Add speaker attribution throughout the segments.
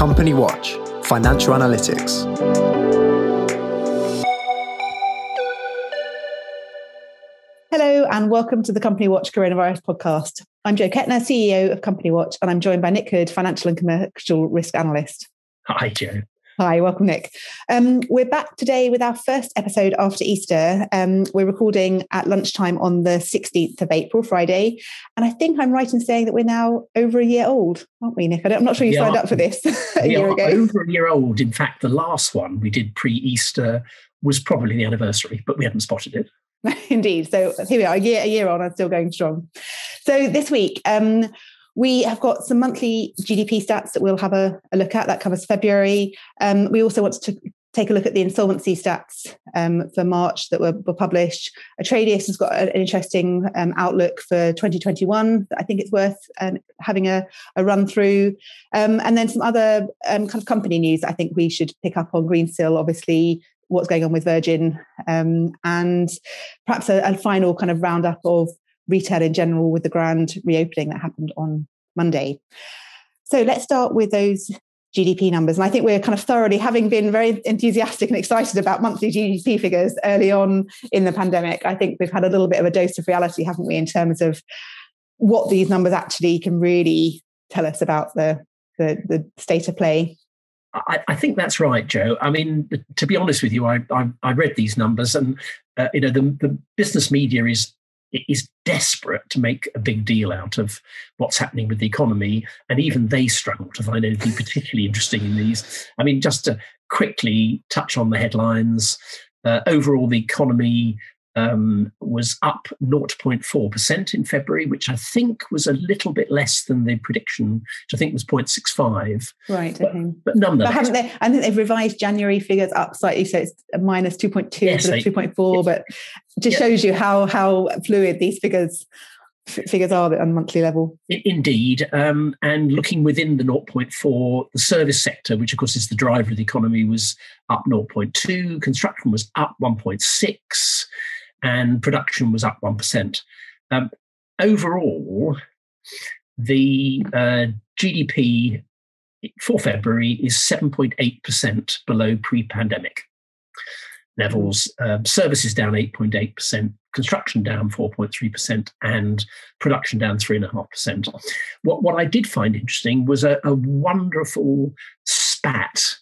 Speaker 1: Company Watch Financial Analytics.
Speaker 2: Hello, and welcome to the Company Watch Coronavirus podcast. I'm Jo Kettner, CEO of Company Watch, and I'm joined by Nick Hood, Financial and Commercial Risk Analyst.
Speaker 3: Hi, Jo.
Speaker 2: Hi, welcome, Nick. Um, we're back today with our first episode after Easter. Um, we're recording at lunchtime on the 16th of April, Friday. And I think I'm right in saying that we're now over a year old, aren't we, Nick? I'm not sure you signed up for this a
Speaker 3: we
Speaker 2: year ago.
Speaker 3: Over a year old. In fact, the last one we did pre Easter was probably the anniversary, but we hadn't spotted it.
Speaker 2: Indeed. So here we are, a year, a year on, I'm still going strong. So this week, um, we have got some monthly GDP stats that we'll have a, a look at. That covers February. Um, we also want to take a look at the insolvency stats um, for March that were, were, published. Atradius has got an interesting um, outlook for 2021 I think it's worth um, having a, a, run through. Um, and then some other um, kind of company news I think we should pick up on Greensill, obviously. What's going on with Virgin, um, and perhaps a, a final kind of roundup of retail in general with the grand reopening that happened on Monday. So let's start with those GDP numbers. And I think we're kind of thoroughly, having been very enthusiastic and excited about monthly GDP figures early on in the pandemic, I think we've had a little bit of a dose of reality, haven't we, in terms of what these numbers actually can really tell us about the, the, the state of play.
Speaker 3: I, I, think that's right, Jo. I mean, to be honest with you, I, I, I read these numbers, and uh, you know, the, the business media is is desperate to make a big deal out of what's happening with the economy, and even they struggle to find anything particularly interesting in these. I mean, just to quickly touch on the headlines, uh, overall, the economy um, was up 0.4% in February, which I think was a little bit less than the prediction, which I think was 0.65.
Speaker 2: Right.
Speaker 3: But,
Speaker 2: okay.
Speaker 3: but nonetheless.
Speaker 2: But haven't they, I think they've revised January figures up slightly, so it's a minus 2.2 yes, instead of 2.4, yes. but just yes. shows you how, how fluid these figures figures are on a monthly level.
Speaker 3: Indeed. Um, and looking within the 0.4, the service sector, which of course is the driver of the economy, was up 0.2, construction was up 1.6 and production was up 1%. Um, overall, the uh, GDP for February is 7.8% below pre pandemic levels. Um, services down 8.8%, construction down 4.3%, and production down 3.5%. What, what I did find interesting was a, a wonderful spat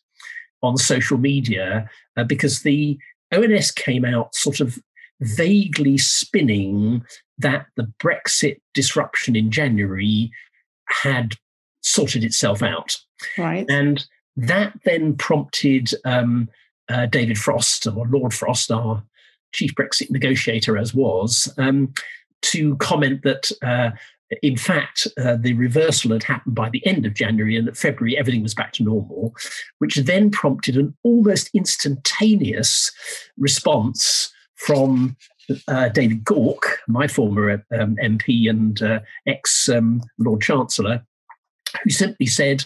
Speaker 3: on social media uh, because the ONS came out sort of vaguely spinning that the Brexit disruption in January had sorted itself out.
Speaker 2: Right.
Speaker 3: And that then prompted um, uh, David Frost, or Lord Frost, our chief Brexit negotiator as was, um, to comment that. Uh, in fact, uh, the reversal had happened by the end of January, and that February everything was back to normal, which then prompted an almost instantaneous response from uh, David Gauke, my former um, MP and uh, ex um, Lord Chancellor, who simply said,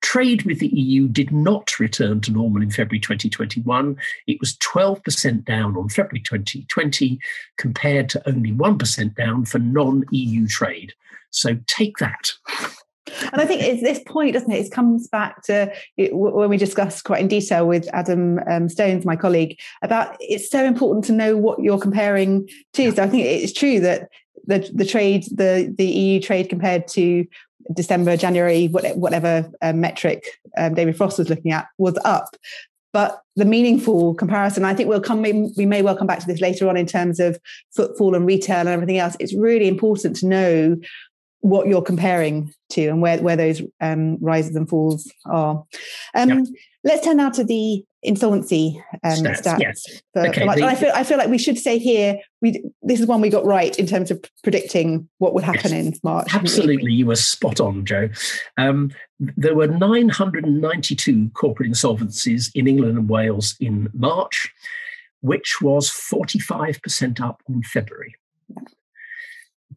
Speaker 3: Trade with the EU did not return to normal in February 2021. It was 12% down on February 2020, compared to only 1% down for non EU trade. So take that.
Speaker 2: And I think it's this point, doesn't it? It comes back to it, when we discussed quite in detail with Adam um, Stones, my colleague, about it's so important to know what you're comparing to. So I think it's true that the the trade, the the EU trade compared to December, January, whatever uh, metric um, David Frost was looking at, was up. But the meaningful comparison, I think we'll come. We may well come back to this later on in terms of footfall and retail and everything else. It's really important to know what you're comparing to and where, where those um, rises and falls are. Um, yep. Let's turn now to the insolvency um, stats. stats
Speaker 3: yes. For, okay,
Speaker 2: for the, I feel I feel like we should say here we this is one we got right in terms of predicting what would happen yes, in March.
Speaker 3: Absolutely, you were spot on, Jo. Um, there were 992 corporate insolvencies in England and Wales in March, which was 45% up on February.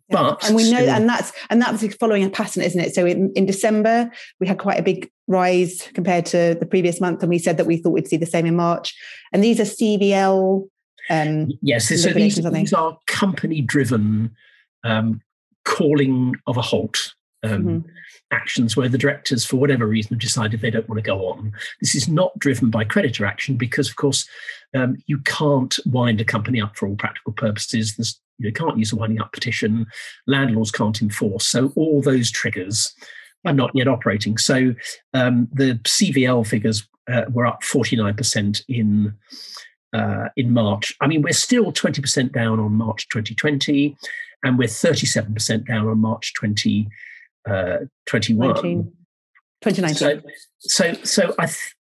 Speaker 3: But
Speaker 2: and we know, and that's and that's following a pattern, isn't it? So in, in December we had quite a big rise compared to the previous month, and we said that we thought we'd see the same in March. And these are CVL.
Speaker 3: Um, yes, so these, these are company-driven um, calling of a halt um, mm-hmm. Actions where the directors, for whatever reason, have decided they don't want to go on. This is not driven by creditor action because, of course, um, you can't wind a company up for all practical purposes. There's, you know, can't use a winding up petition. Landlords can't enforce. So all those triggers are not yet operating. So um, the CVL figures uh, were up 49% in uh, in March. I mean, we're still 20% down on March 2020, and we're 37% down on March 2021. 20, uh, 2019. So, so, so I. Th-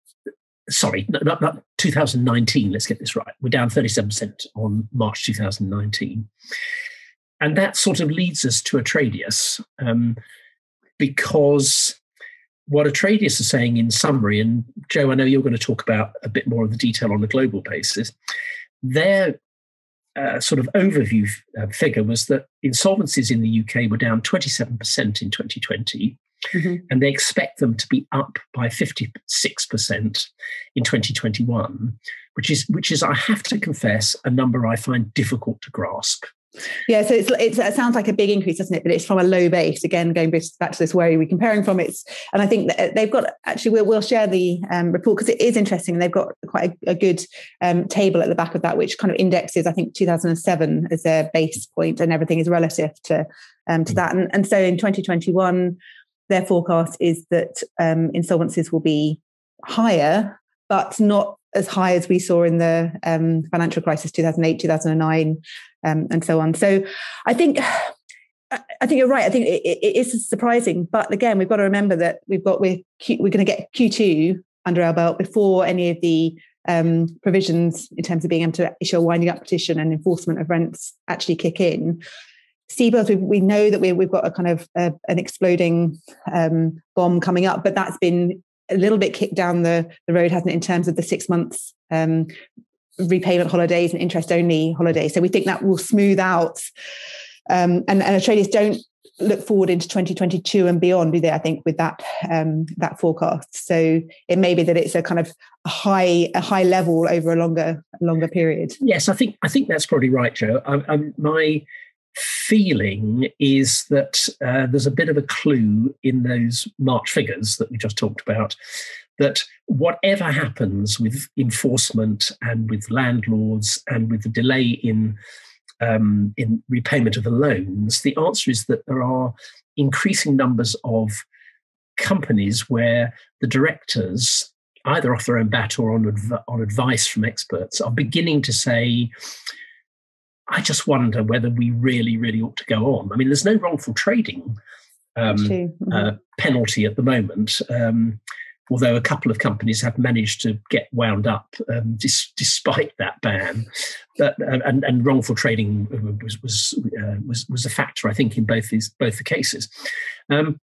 Speaker 3: sorry, not, not 2019. Let's get this right. We're down 37% on March 2019, and that sort of leads us to Atradius, um, because what Atradius is saying in summary, and Jo, I know you're going to talk about a bit more of the detail on a global basis. Their uh, sort of overview uh, figure was that insolvencies in the UK were down 27% in 2020, mm-hmm. and they expect them to be up by 56% in 2021, which is which is I have to confess a number I find difficult to grasp.
Speaker 2: Yeah, so it's, it's, it sounds like a big increase, doesn't it? But it's from a low base. Again, going back to this, where are we comparing from? It's and I think that they've got actually we'll, we'll share the um, report because it is interesting. They've got quite a, a good um, table at the back of that, which kind of indexes I think 2007 as their base point, and everything is relative to um, to that. And, and so in 2021, their forecast is that um, insolvencies will be higher, but not as high as we saw in the um, financial crisis 2008 2009 um, and so on so i think I think you're right. I think it, it is surprising, but again, we've got to remember that we've got we're we're going to get Q2 under our belt before any of the um, provisions in terms of being able to issue a winding up petition and enforcement of rents actually kick in. CBILS, we, we know that we, we've got a kind of uh, an exploding um, bomb coming up, but that's been a little bit kicked down the, the road, hasn't it, in terms of the six months um, repayment holidays and interest only holidays. So we think that will smooth out. Um, and, and Atradius don't look forward into 2022 and beyond, do they? I think with that um, that forecast. So it may be that it's a kind of a high a high level over a longer longer period.
Speaker 3: Yes, I think I think that's probably right, Jo. I, I, my feeling is that uh, there's a bit of a clue in those March figures that we just talked about that whatever happens with enforcement and with landlords and with the delay in um, in repayment of the loans, the answer is that there are increasing numbers of companies where the directors, either off their own bat or on, adv- on advice from experts, are beginning to say, I just wonder whether we really, really ought to go on. I mean, there's no wrongful trading um, mm-hmm. uh, penalty at the moment, um, although a couple of companies have managed to get wound up um, dis- despite that ban. But, uh, and, and, wrongful trading was was, uh, was was a factor, I think, in both these both the cases. Um,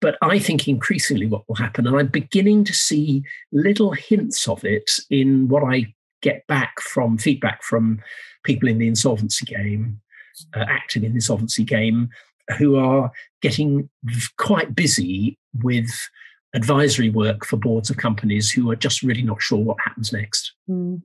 Speaker 3: but I think increasingly what will happen, and I'm beginning to see little hints of it in what I get back from feedback from people in the insolvency game, uh, active in the insolvency game, who are getting quite busy with advisory work for boards of companies who are just really not sure what happens next. Mm.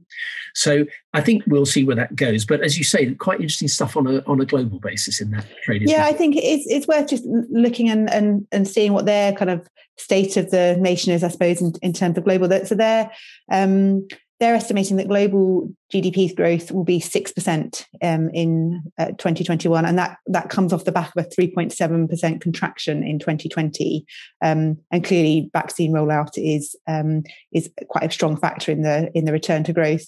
Speaker 3: So I think we'll see where that goes. But as you say, quite interesting stuff on a on a global basis in that trade.
Speaker 2: Yeah, I think it's it's worth just looking and and and seeing what their kind of state of the nation is, I suppose, in, in terms of global. So they're um, they're estimating that global GDP growth will be 6% um, in uh, 2021. And that, that comes off the back of a 3.7% contraction in 2020. Um, and clearly, vaccine rollout is, um, is quite a strong factor in the, in the return to growth.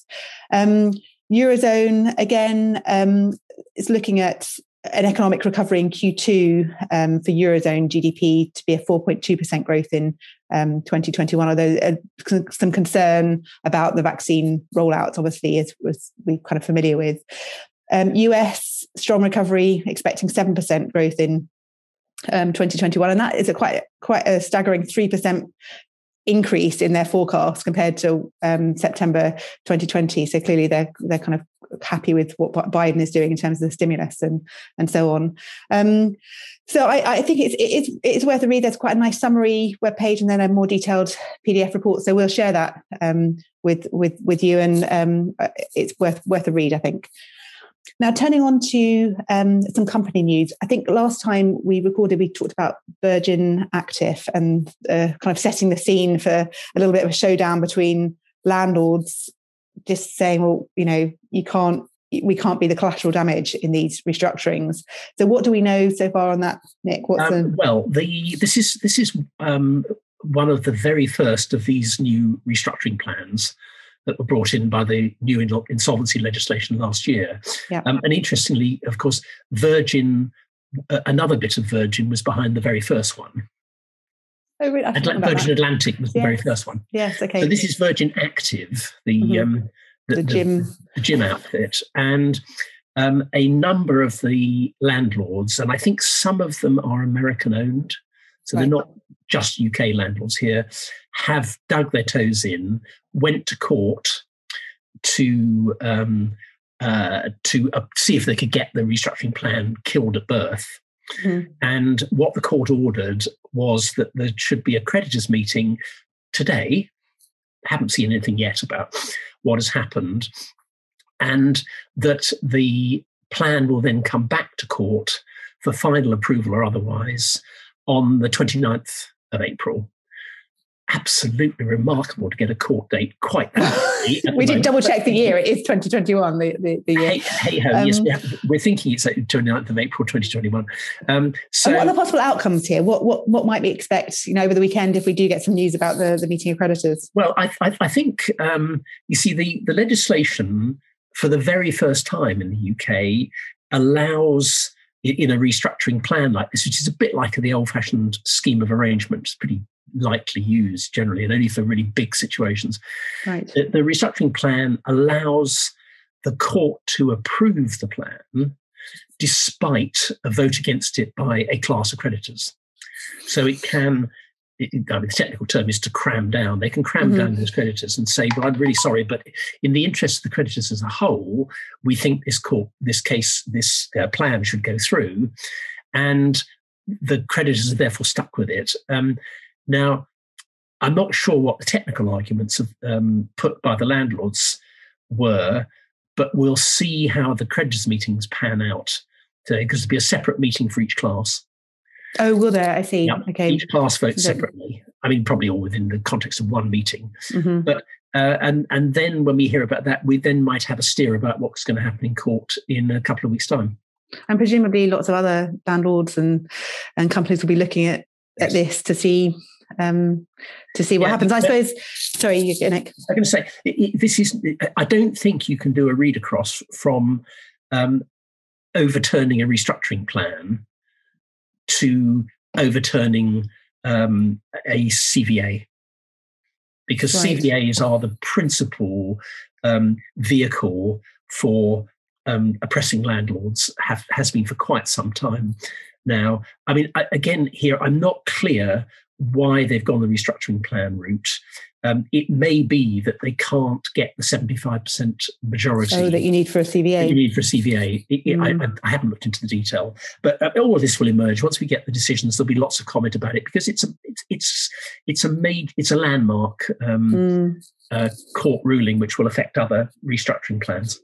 Speaker 2: Um, Eurozone, again, um, is looking at an economic recovery in Q2 um, for Eurozone GDP to be a 4.2% growth in um, 2021, although uh, some concern about the vaccine rollouts, obviously, as was we kind of familiar with. Um, US strong recovery, expecting 7% growth in um, 2021, and that is a quite quite a staggering 3% increase in their forecast compared to um, September 2020. So clearly, they're they're kind of happy with what Biden is doing in terms of the stimulus and and so on. Um, so I, I, think it's it's it's worth a read. There's quite a nice summary webpage and then a more detailed PDF report. So we'll share that um, with with with you, and um, it's worth worth a read. I think. now, turning on to um, some company news, I think last time we recorded, we talked about Virgin Active and uh, kind of setting the scene for a little bit of a showdown between landlords, just saying, well, you know, you can't, we can't be the collateral damage in these restructurings. So, what do we know so far on that, Nick? What's
Speaker 3: um, the... well, the this is this is um, one of the very first of these new restructuring plans that were brought in by the new insolvency legislation last year.
Speaker 2: Yeah.
Speaker 3: Um, and interestingly, of course, Virgin, uh, another bit of Virgin was behind the very first one.
Speaker 2: Oh, really?
Speaker 3: Atl- Virgin that. Atlantic was yes. the very first one.
Speaker 2: Yes, okay.
Speaker 3: So this is Virgin Active, the mm-hmm. um,
Speaker 2: the, the, gym,
Speaker 3: the, the gym outfit, and um, a number of the landlords, and I think some of them are American owned, so right. they're not just UK landlords here, have dug their toes in, went to court to um, uh, to uh, see if they could get the restructuring plan killed at birth. Mm-hmm. And what the court ordered was that there should be a creditors' meeting today. I Haven't seen anything yet about what has happened, and that the plan will then come back to court for final approval or otherwise on the 29th of April. Absolutely remarkable to get a court date quite
Speaker 2: we did double check the year. It is 2021, the, the, the year. Hey,
Speaker 3: hey ho, um, yes, we have, we're thinking it's 29th of April 2021. Um, so,
Speaker 2: what are the possible outcomes here? What, what, what might we expect you know, over the weekend if we do get some news about the, the meeting of creditors?
Speaker 3: Well, I, I, I think, um, you see, the, the legislation for the very first time in the UK allows in a restructuring plan like this, which is a bit like the old fashioned scheme of arrangement, it's pretty lightly used generally and only for really big situations.
Speaker 2: Right.
Speaker 3: The, the restructuring plan allows the court to approve the plan despite a vote against it by a class of creditors. So it can I mean, the technical term is to cram down. They can cram mm-hmm. down those creditors and say, "Well, I'm really sorry, but in the interest of the creditors as a whole, we think this court, this case, this uh, plan should go through," and the creditors are therefore stuck with it. Um, now, I'm not sure what the technical arguments of, um, put by the landlords were, but we'll see how the creditors' meetings pan out today because there'll be a separate meeting for each class.
Speaker 2: Oh, will there? I see. Yeah. Okay.
Speaker 3: Each class votes separately. I mean, probably all within the context of one meeting. Mm-hmm. But uh, and and then when we hear about that, we then might have a steer about what's going to happen in court in a couple of weeks' time.
Speaker 2: And presumably, lots of other landlords and and companies will be looking at yes. at this to see um, to see what yeah, happens. I suppose. Sorry, Nick.
Speaker 3: I'm going to say this is. I don't think you can do a read across from um, overturning a restructuring plan to overturning um, a CVA because right. CVAs are the principal um, vehicle for um, oppressing landlords have has been for quite some time now. I mean, I, again, here I'm not clear why they've gone the restructuring plan route. Um, it may be that they can't get the 75% majority.
Speaker 2: Oh, that you need for a CVA.
Speaker 3: you need for a CVA. It, mm. I, I, haven't looked into the detail, but uh, all of this will emerge once we get the decisions. There'll be lots of comment about it because it's a it's it's it's a made it's a landmark um, mm. uh, court ruling which will affect other restructuring plans.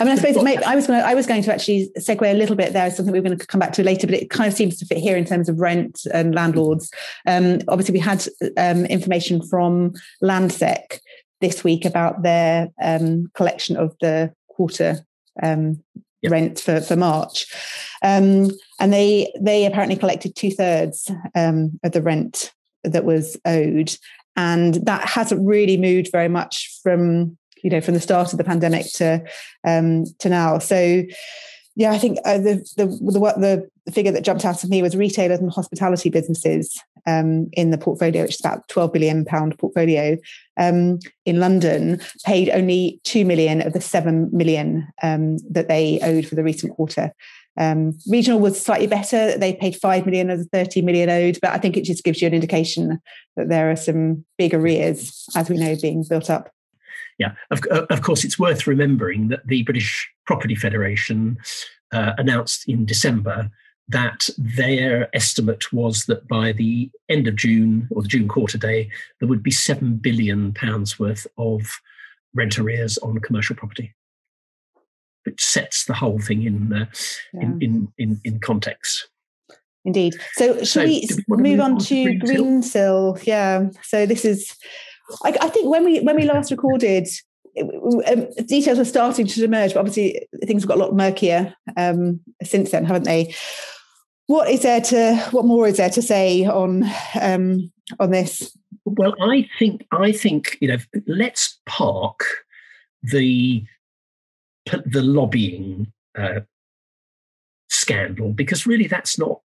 Speaker 2: I mean, I suppose maybe I was going to, I was going to actually segue a little bit there, something we are going to come back to later, but it kind of seems to fit here in terms of rent and landlords. Um, obviously, we had um, information from Landsec this week about their um, collection of the quarter um, yep. rent for, for March. Um, and they they apparently collected two thirds um, of the rent that was owed. And that hasn't really moved very much from you know from the start of the pandemic to um, to now. So yeah, I think uh, the, the the the figure that jumped out of me was retailers and hospitality businesses um, in the portfolio, which is about 12 billion pound portfolio um, in London, paid only two million of the seven million um, that they owed for the recent quarter. Um, regional was slightly better; they paid five million of the 30 million owed, but I think it just gives you an indication that there are some big arrears, as we know, being built up
Speaker 3: yeah, of, of course, it's worth remembering that the British Property Federation uh, announced in December that their estimate was that by the end of June or the June quarter day, there would be seven billion pounds worth of rent arrears on commercial property. which sets the whole thing in uh, yeah. in, in, in in context.
Speaker 2: Indeed. So, should so we, move, on, on to Greensill? Yeah. So this is, I, I, think when we when we last recorded, um, details were starting to emerge, but obviously things have got a lot murkier um, since then, haven't they? What is there to? What more is there to say on um, on this?
Speaker 3: Well, I think I think you know, let's park the the lobbying uh, scandal because really that's not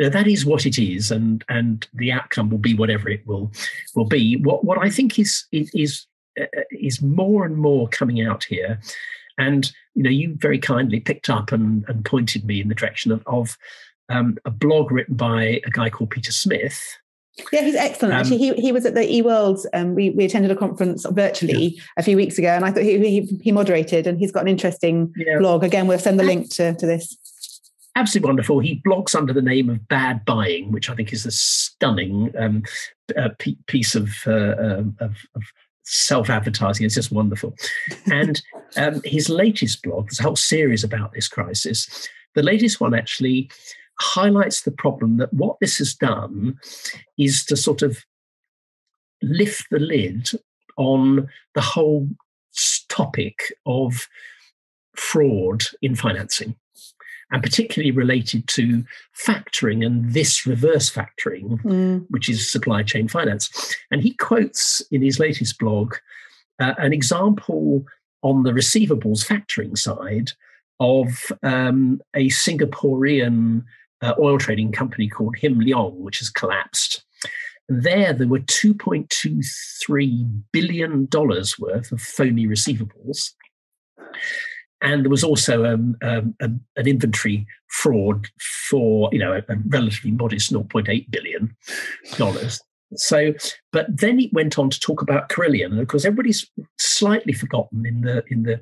Speaker 3: you know, that is what it is, and and the outcome will be whatever it will will be. What what I think is is uh, is more and more coming out here, and you know, you very kindly picked up and, and pointed me in the direction of, of um, a blog written by a guy called Peter Smith.
Speaker 2: Yeah, he's excellent. Um, Actually, he, he was at the eWorld. Um, we, we attended a conference virtually yeah. a few weeks ago, and I thought he, he, he moderated, and he's got an interesting yeah. blog. Again, we'll send the link to, to this
Speaker 3: absolutely wonderful. He blogs under the name of Bad Buying, which I think is a stunning um, uh, piece of, uh, um, of, of self-advertising. It's just wonderful. and um, his latest blog, there's a whole series about this crisis. The latest one actually highlights the problem that what this has done is to sort of lift the lid on the whole topic of fraud in financing and particularly related to factoring and this reverse factoring, mm. which is supply chain finance. And he quotes in his latest blog uh, an example on the receivables factoring side of um, a Singaporean uh, oil trading company called Hin Leong, which has collapsed. And there, there were $2.23 billion worth of phony receivables and there was also um, um, an inventory fraud for you know a, a relatively modest 0.8 billion dollars. So, but then it went on to talk about Carillion, and of course, everybody's slightly forgotten in the in the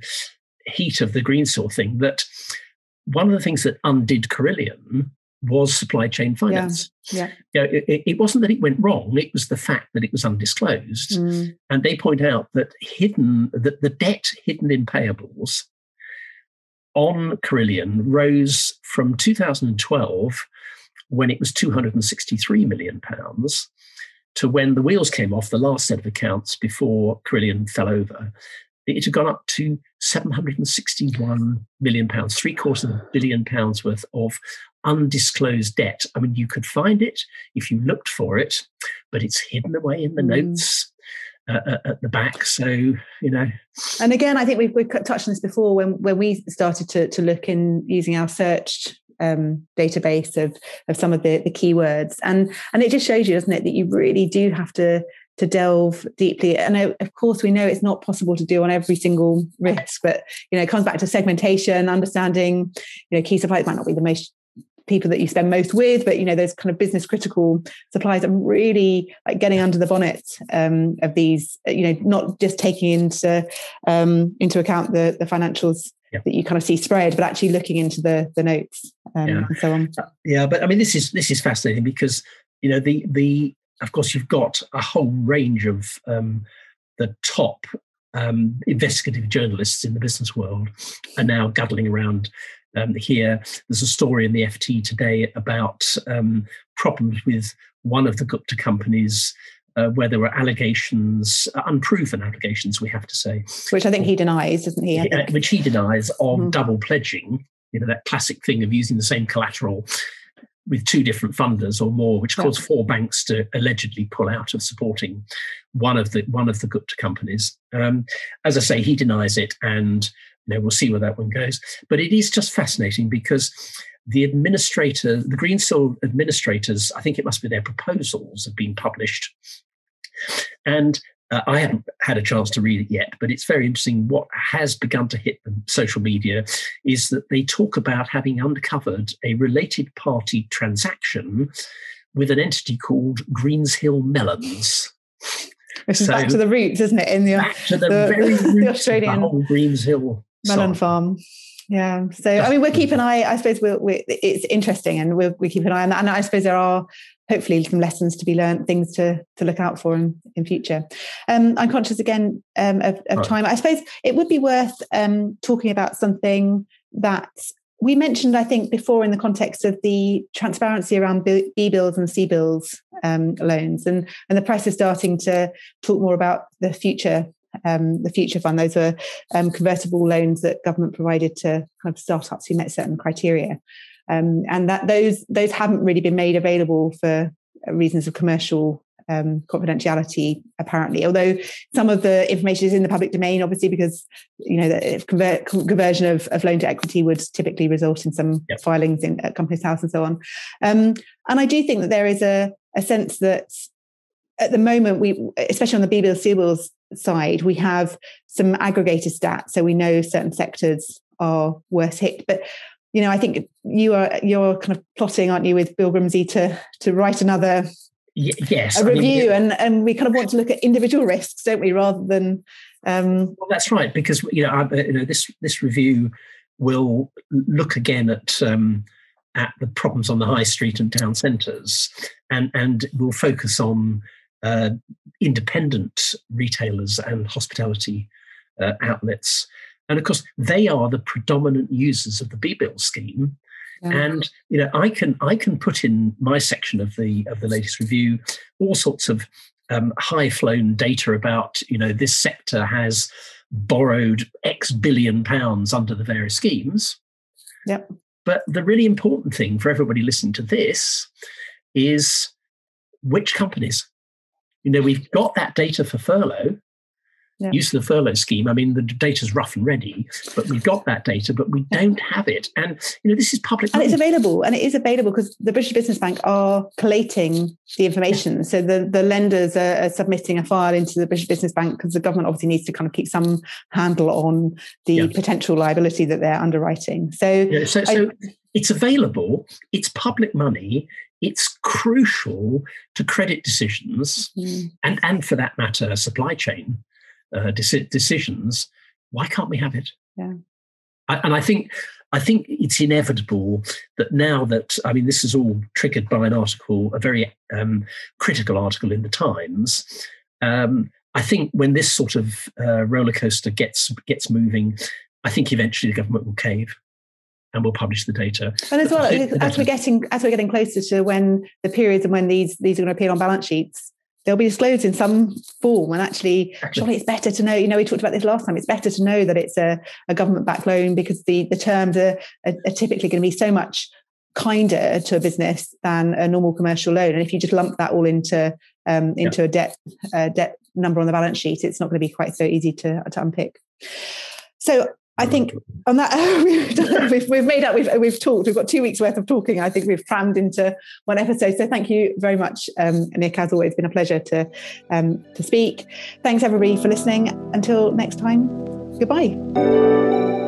Speaker 3: heat of the Greensill thing that one of the things that undid Carillion was supply chain finance.
Speaker 2: Yeah.
Speaker 3: yeah. You know, it, it, wasn't that it went wrong; it was the fact that it was undisclosed. Mm. And they point out that hidden that the debt hidden in payables on Carillion rose from 2012, when it was 263 million pounds, to when the wheels came off the last set of accounts before Carillion fell over. It had gone up to 761 million pounds, three quarters of a billion pounds worth of undisclosed debt. I mean, you could find it if you looked for it, but it's hidden away in the mm. notes at, at, the back. So you know,
Speaker 2: and again, I think we've, we've touched on this before when when we started to to look in using our search um, database of of some of the the keywords, and and it just shows you, doesn't it, that you really do have to to delve deeply. And of course, we know it's not possible to do on every single risk, but you know, it comes back to segmentation, understanding. You know, key suppliers might not be the most people that you spend most with, but you know those kind of business critical supplies. I'm really like getting under the bonnet um, of these. You know, not just taking into um, into account the the financials yeah. that you kind of see spread, but actually looking into the the notes um, yeah. and so on. Uh,
Speaker 3: yeah, but I mean, this is this is fascinating because you know the the of course you've got a whole range of um, the top um, investigative journalists in the business world are now gaddling around um, here. There's a story in the FT today about um, problems with one of the Gupta companies. Uh, where there were allegations, uh, unproven allegations, we have to say,
Speaker 2: which I think he denies, doesn't he?
Speaker 3: Uh, which he denies of mm. double pledging. You know that classic thing of using the same collateral with two different funders or more, which caused four banks to allegedly pull out of supporting one of the one of the Gupta companies. Um, as I say, he denies it, and you know, we'll see where that one goes. But it is just fascinating because the administrator, the Greensill administrators, I think it must be their proposals have been published. And uh, I haven't had a chance to read it yet, but it's very interesting. What has begun to hit the social media is that they talk about having uncovered a related party transaction with an entity called Greensill Melons.
Speaker 2: Which is so, back to the roots, isn't it? In the
Speaker 3: back to the, the very roots the Australian the whole Greensill
Speaker 2: melon farm. Yeah. So, I mean, we'll keep an eye. I suppose we'll, we it's interesting and we'll, we keep an eye on that. And I suppose there are hopefully some lessons to be learned, things to to look out for in, in future. Um, I'm conscious again um, of, of right. time. I suppose it would be worth um, talking about something that we mentioned, I think, before in the context of the transparency around BBLs and CBILS um, loans, and and the press is starting to talk more about the future. Um, the future fund; those were um, convertible loans that government provided to kind of startups who met certain criteria, um, and that those those haven't really been made available for reasons of commercial um, confidentiality, apparently. Although some of the information is in the public domain, obviously, because you know the convert, conversion of, of loan to equity would typically result in some yep. filings in at Companies House and so on. Um, and I do think that there is a, a sense that at the moment, we, especially on the B bills, CBILS side, we have some aggregated stats, so we know certain sectors are worse hit. But you know, I think you are you're kind of plotting, aren't you, with Bill Grimsey to to write another
Speaker 3: yes
Speaker 2: a review, I mean, and and we kind of want to look at individual risks, don't we, rather than. Um,
Speaker 3: well, that's right, because you know, I, you know, this this review will look again at um, at the problems on the high street and town centres, and and will focus on uh, independent retailers and hospitality uh, outlets and of course, they are the predominant users of the B-bill scheme. Yeah. And you know, I can I can put in my section of the of the latest review all sorts of um, high flown data about you know this sector has borrowed X billion pounds under the various schemes.
Speaker 2: Yep.
Speaker 3: But the really important thing for everybody listening to this is which companies. You know, we've got that data for furlough, yeah. use of the furlough scheme. I mean, the data's rough and ready, but we've got that data, but we don't have it. And you know, this is public,
Speaker 2: and it's available, and it is available because the British Business Bank are collating the information. So the the lenders are, are, submitting a file into the British Business Bank because the government obviously needs to kind of keep some handle on the yeah. potential liability that they're underwriting. So,
Speaker 3: yeah, so, so I, it's available. It's public money it's crucial to credit decisions mm-hmm. and, and for that matter, supply chain uh, decisions, why can't we have it?
Speaker 2: Yeah.
Speaker 3: I, and I think I think it's inevitable that now that I mean this is all triggered by an article, a very um, critical article in the Times. Um, I think when this sort of uh, roller coaster gets gets moving, I think eventually the government will cave and we'll publish the data.
Speaker 2: And as well, as we're getting as we're getting closer to when the periods and when these these are going to appear on balance sheets, they'll be disclosed in some form. And actually, surely it's better to know, you know, we talked about this last time, it's better to know that it's a, a government backed loan because the, the terms are, are, are typically going to be so much kinder to a business than a normal commercial loan. And if you just lump that all into um, into yeah. a debt uh, debt number on the balance sheet, it's not going to be quite so easy to, to unpick. So I think on that we've, we've made up. We've we've talked. We've got two weeks worth of talking. I think we've crammed into one episode. So thank you very much, um, Nick. As always, been a pleasure to um, to speak. Thanks everybody for listening. Until next time, goodbye.